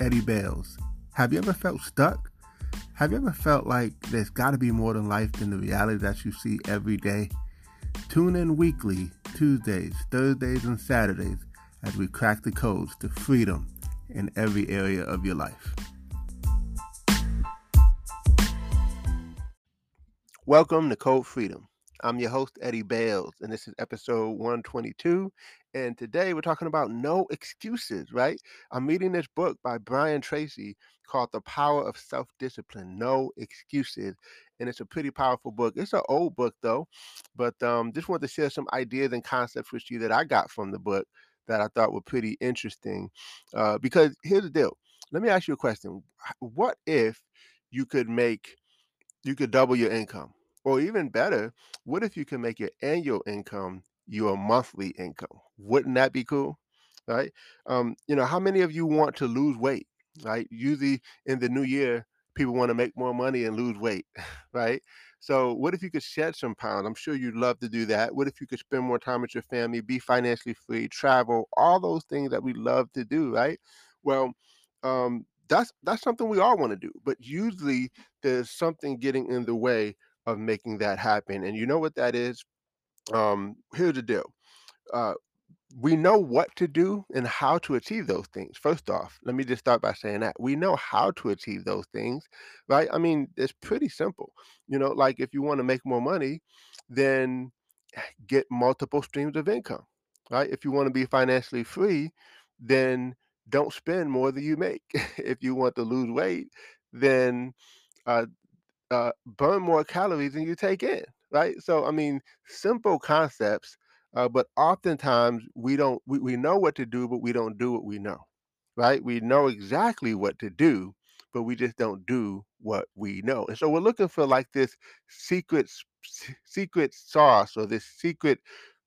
Eddie Bails. Have you ever felt stuck? Have you ever felt like there's got to be more than life than the reality that you see every day? Tune in weekly, Tuesdays, Thursdays, and Saturdays as we crack the codes to freedom in every area of your life. Welcome to Code Freedom. I'm your host, Eddie Bails, and this is episode 122. And today we're talking about no excuses, right? I'm reading this book by Brian Tracy called The Power of Self Discipline No Excuses. And it's a pretty powerful book. It's an old book, though, but um, just wanted to share some ideas and concepts with you that I got from the book that I thought were pretty interesting. Uh, because here's the deal let me ask you a question What if you could make, you could double your income? Or even better, what if you can make your annual income your monthly income? Wouldn't that be cool? Right? Um, you know, how many of you want to lose weight? Right? Usually in the new year, people want to make more money and lose weight, right? So, what if you could shed some pounds? I'm sure you'd love to do that. What if you could spend more time with your family, be financially free, travel, all those things that we love to do, right? Well, um, that's that's something we all want to do, but usually there's something getting in the way of making that happen. And you know what that is? Um, here's the deal. Uh, we know what to do and how to achieve those things. First off, let me just start by saying that we know how to achieve those things, right? I mean, it's pretty simple. You know, like if you want to make more money, then get multiple streams of income, right? If you want to be financially free, then don't spend more than you make. if you want to lose weight, then uh, uh, burn more calories than you take in, right? So, I mean, simple concepts, uh, but oftentimes we don't, we, we know what to do, but we don't do what we know, right? We know exactly what to do, but we just don't do what we know. And so we're looking for like this secret, secret sauce or this secret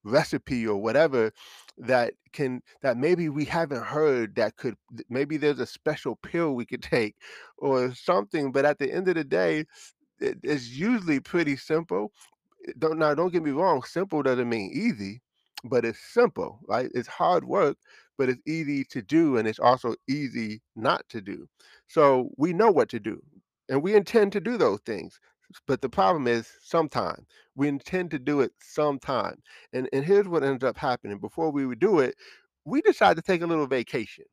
recipe or whatever that can that maybe we haven't heard that could maybe there's a special pill we could take or something but at the end of the day it, it's usually pretty simple. Don't now don't get me wrong simple doesn't mean easy but it's simple right? It's hard work but it's easy to do and it's also easy not to do. So we know what to do and we intend to do those things but the problem is sometimes we intend to do it sometime. And and here's what ends up happening. Before we would do it, we decide to take a little vacation.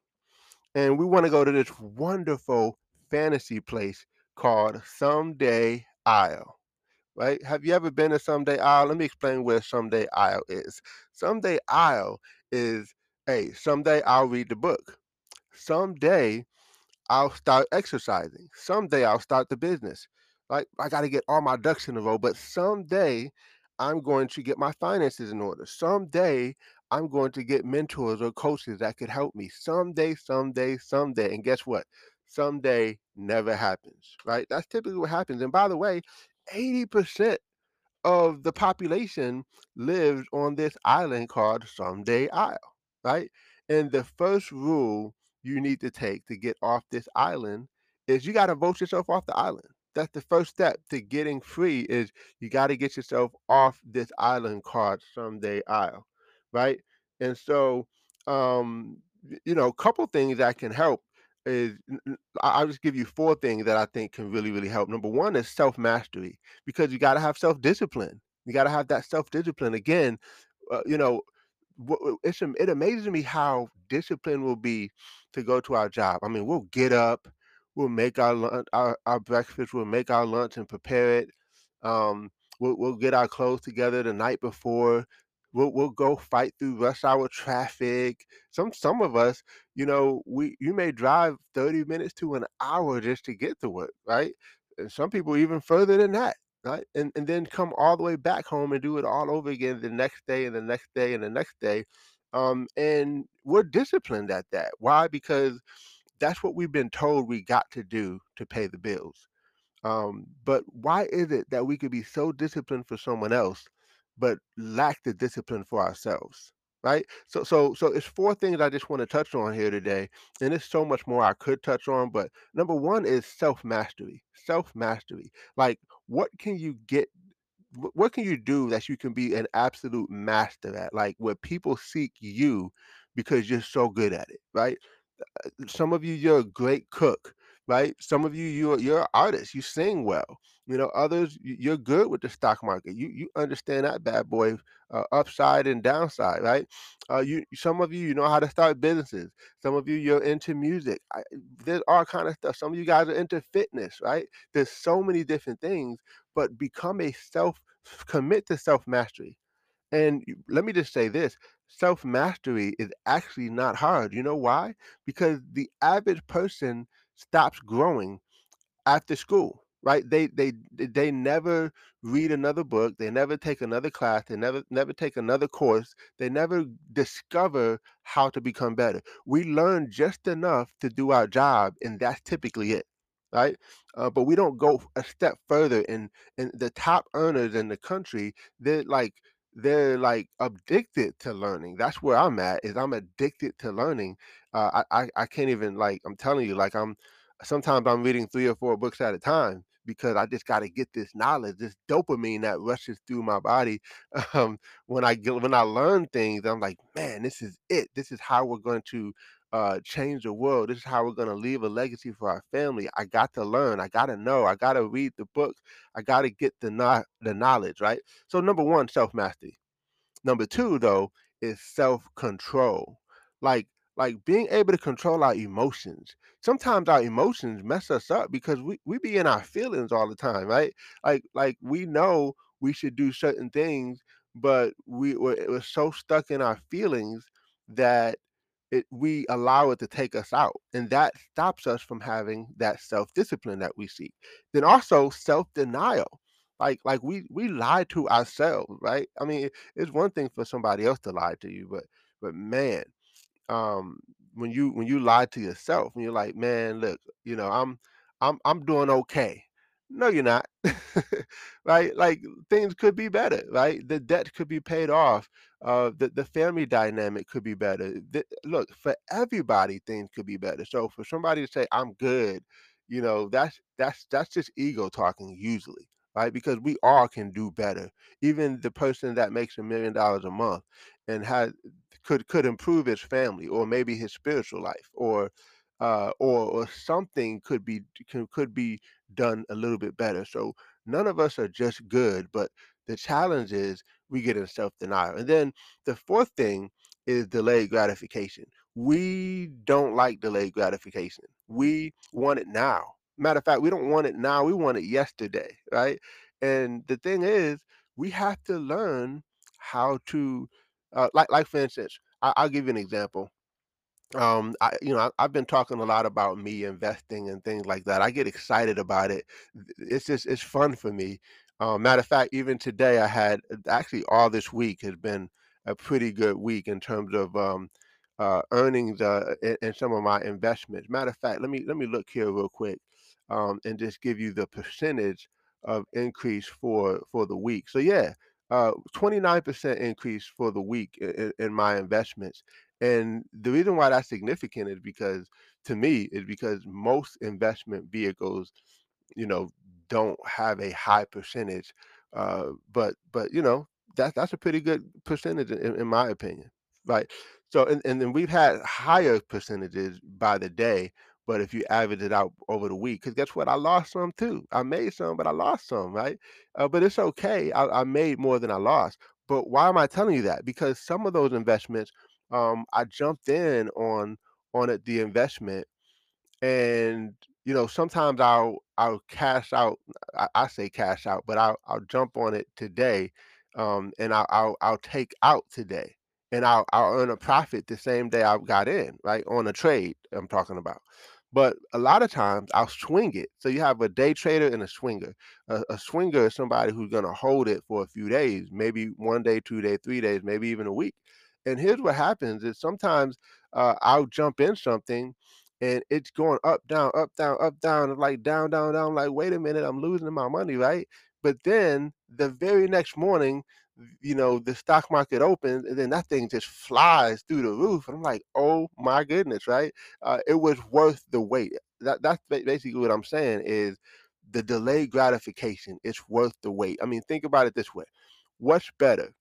And we want to go to this wonderful fantasy place called Someday Isle. Right? Have you ever been to Someday Isle? Let me explain where Someday Isle is. Someday Isle is hey, someday I'll read the book. Someday I'll start exercising. Someday I'll start the business. Like I got to get all my ducks in a row, but someday I'm going to get my finances in order. Someday I'm going to get mentors or coaches that could help me. Someday, someday, someday. And guess what? Someday never happens, right? That's typically what happens. And by the way, 80% of the population lives on this island called Someday Isle, right? And the first rule you need to take to get off this island is you got to vote yourself off the island that's the first step to getting free is you got to get yourself off this island called someday isle right? And so um you know a couple things that can help is i'll just give you four things that i think can really really help. Number one is self-mastery because you got to have self-discipline. You got to have that self-discipline. Again uh, you know it's it amazes me how disciplined we'll be to go to our job. I mean we'll get up we'll make our lunch, our, our breakfast, we'll make our lunch and prepare it. Um, we'll, we'll get our clothes together the night before We'll we'll go fight through rush hour traffic. Some some of us, you know, we you may drive 30 minutes to an hour just to get to work, right? And some people even further than that, right? And and then come all the way back home and do it all over again the next day and the next day and the next day. Um, and we're disciplined at that. Why? Because that's what we've been told we got to do to pay the bills. Um, but why is it that we could be so disciplined for someone else, but lack the discipline for ourselves? Right. So, so, so it's four things I just want to touch on here today, and there's so much more I could touch on. But number one is self mastery. Self mastery. Like, what can you get? What can you do that you can be an absolute master at? Like, where people seek you because you're so good at it. Right some of you you're a great cook right? Some of you you're you're an artist you sing well you know others you're good with the stock market you you understand that bad boy uh, upside and downside right? Uh you some of you you know how to start businesses some of you you're into music I, there's all kind of stuff some of you guys are into fitness right? There's so many different things but become a self commit to self mastery and let me just say this self mastery is actually not hard. You know why? Because the average person stops growing after school, right? They they they never read another book, they never take another class, they never never take another course, they never discover how to become better. We learn just enough to do our job, and that's typically it. Right, uh, but we don't go a step further. And and the top earners in the country, they're like they're like addicted to learning. That's where I'm at. Is I'm addicted to learning. Uh, I, I I can't even like I'm telling you like I'm sometimes I'm reading 3 or 4 books at a time because I just gotta get this knowledge, this dopamine that rushes through my body. Um, when I get when I learn things, I'm like, "Man, this is it. This is how we're going to, uh, change the world. This is how we're gonna leave a legacy for our family. I got to learn. I gotta know. I gotta read the book. I gotta get the kno the knowledge," right? So, number 1, self-mastery. Number 2, though, is self-control. Like like being able to control our emotions. Sometimes our emotions mess us up because we, we be in our feelings all the time, right? Like like we know we should do certain things, but we we're, we're so stuck in our feelings that it we allow it to take us out. And that stops us from having that self-discipline that we seek. Then also self-denial. Like like we we lie to ourselves, right? I mean, it's one thing for somebody else to lie to you, but but man, um, when you when you lie to yourself and you're like, "Man, look, you know, I'm I'm I'm doing okay." No, you're not. Right? Like things could be better, right? The debt could be paid off. Uh, the the family dynamic could be better. The, look, for everybody, things could be better. So for somebody to say, "I'm good," you know, that's that's that's just ego talking usually, right? Because we all can do better. Even the person that makes a million dollars a month and has could could improve his family or maybe his spiritual life or uh or or something could be could, could be done a little bit better. So none of us are just good but the challenge is we get in self-denial. And then the fourth thing is delayed gratification. We don't like delayed gratification. We want it now. Matter of fact we don't want it now we want it yesterday right? And the thing is we have to learn how to uh, like like for instance, I, I'll give you an example. Um, I, you know, I, I've been talking a lot about me investing and things like that. I get excited about it. It's just it's fun for me. Um, matter of fact, even today I had actually all this week has been a pretty good week in terms of um, uh, earnings uh, in, in some of my investments. Matter of fact, let me let me look here real quick um, and just give you the percentage of increase for for the week. So yeah, uh, 29% increase for the week in, in my investments and the reason why that's significant is because to me is because most investment vehicles, you know, don't have a high percentage. Uh, but but you know, that's that's a pretty good percentage in, in my opinion. Right. So and, and then we've had higher percentages by the day, but if you average it out over the week, because guess what? I lost some too. I made some, but I lost some, right? Uh, but it's okay. I, I made more than I lost. But why am I telling you that? Because some of those investments um, I jumped in on on it, the investment, and you know sometimes I'll I'll cash out. I, I say cash out, but I'll I'll jump on it today, um, and I'll, I'll I'll take out today, and I'll I'll earn a profit the same day I got in, right on a trade. I'm talking about. But a lot of times I'll swing it. So you have a day trader and a swinger. A, a swinger is somebody who's going to hold it for a few days, maybe one day, two days, three days, maybe even a week. And here's what happens: is sometimes uh, I'll jump in something and it's going up, down, up, down, up, down, like down, down, down. Like, wait a minute, I'm losing my money, right? But then the very next morning, you know, the stock market opens and then that thing just flies through the roof. And I'm like, oh my goodness, right? Uh, it was worth the wait. That, that's basically what I'm saying is the delayed gratification. It's worth the wait. I mean, think about it this way. What's better,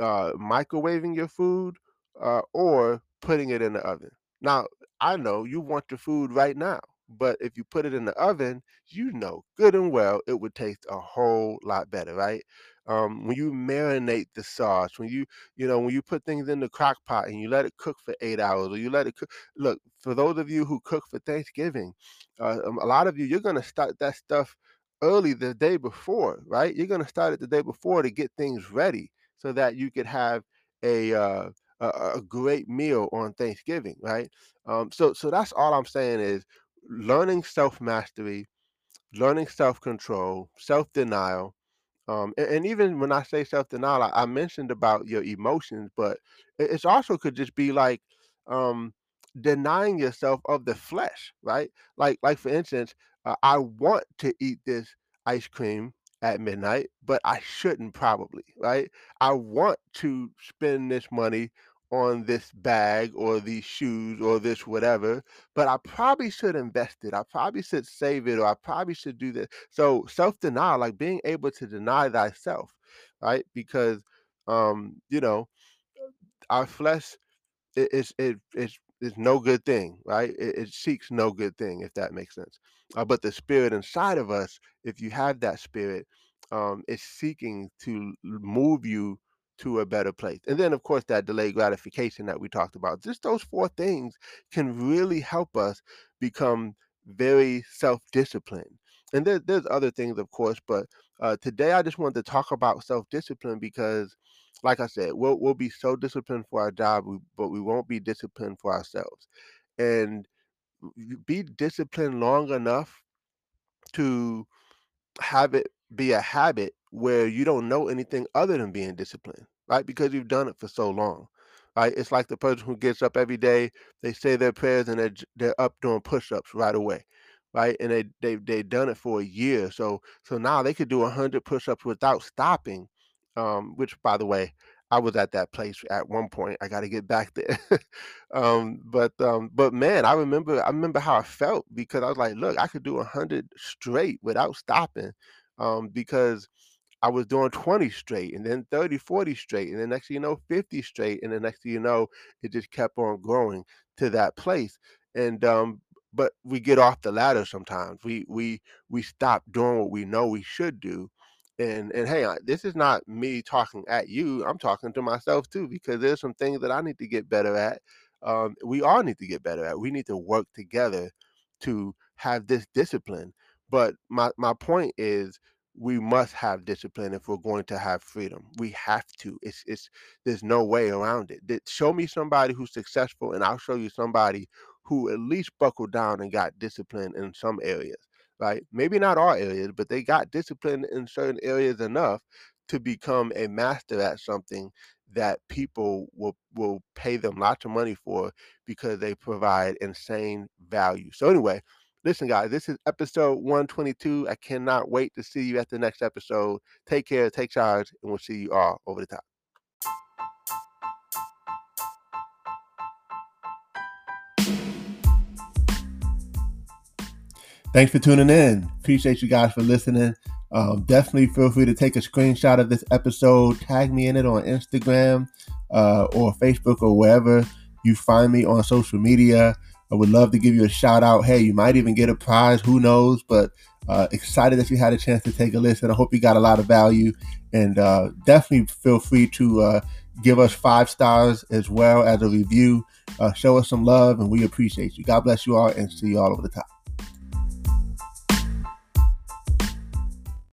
uh, microwaving your food uh, or putting it in the oven? Now, I know you want your food right now, but if you put it in the oven, you know good and well it would taste a whole lot better, right? Um, when you marinate the sauce, when you you know when you put things in the crock pot and you let it cook for eight hours, or you let it cook. Look, for those of you who cook for Thanksgiving, uh, um, a lot of you you're gonna start that stuff early the day before, right? You're gonna start it the day before to get things ready so that you could have a uh, a, great meal on Thanksgiving, right? Um, so so that's all I'm saying is learning self mastery, learning self control, self denial, um, and, and even when I say self denial, I, I mentioned about your emotions, but it, it's also could just be like um, denying yourself of the flesh, right? Like like for instance, uh, I want to eat this ice cream at midnight, but I shouldn't probably, right? I want to spend this money on this bag or these shoes or this whatever, but I probably should invest it. I probably should save it or I probably should do this. So self-denial, like being able to deny thyself, right? Because um, you know, our flesh it, it's it, it's it's no good thing, right? It, it seeks no good thing, if that makes sense. Uh, but the spirit inside of us, if you have that spirit, um, is seeking to move you to a better place. And then, of course, that delayed gratification that we talked about. Just those four things can really help us become very self-disciplined. And there, there's other things, of course, but uh, today I just wanted to talk about self-discipline because like I said, we'll we'll be so disciplined for our job, but we won't be disciplined for ourselves. And be disciplined long enough to have it be a habit where you don't know anything other than being disciplined, right? Because you've done it for so long, right? It's like the person who gets up every day, they say their prayers and they're, they're up doing push-ups right away, right? And they they they've done it for a year, so so now they could do a hundred push-ups without stopping, um, which by the way, I was at that place at one point. I got to get back there. um, but um, but man, I remember I remember how I felt because I was like, look, I could do hundred straight without stopping, um, because I was doing 20 straight and then 30, 40 straight. And then next thing you know, 50 straight. And the next thing you know, it just kept on growing to that place. And um, but we get off the ladder sometimes. We we we stop doing what we know we should do. And and hey, this is not me talking at you. I'm talking to myself too because there's some things that I need to get better at. Um, we all need to get better at. We need to work together to have this discipline. But my my point is we must have discipline if we're going to have freedom. We have to. It's it's there's no way around it. Show me somebody who's successful, and I'll show you somebody who at least buckled down and got discipline in some areas. Right? Maybe not all areas, but they got discipline in certain areas enough to become a master at something that people will will pay them lots of money for because they provide insane value. So anyway, Listen, guys, this is episode 122. I cannot wait to see you at the next episode. Take care, take charge, and we'll see you all over the top. Thanks for tuning in. Appreciate you guys for listening. Um, definitely feel free to take a screenshot of this episode, tag me in it on Instagram uh, or Facebook or wherever you find me on social media. I would love to give you a shout out. Hey, you might even get a prize. Who knows? But uh, excited that you had a chance to take a listen. I hope you got a lot of value. And uh, definitely feel free to uh, give us five stars as well as a review. Uh, show us some love, and we appreciate you. God bless you all, and see you all over the top.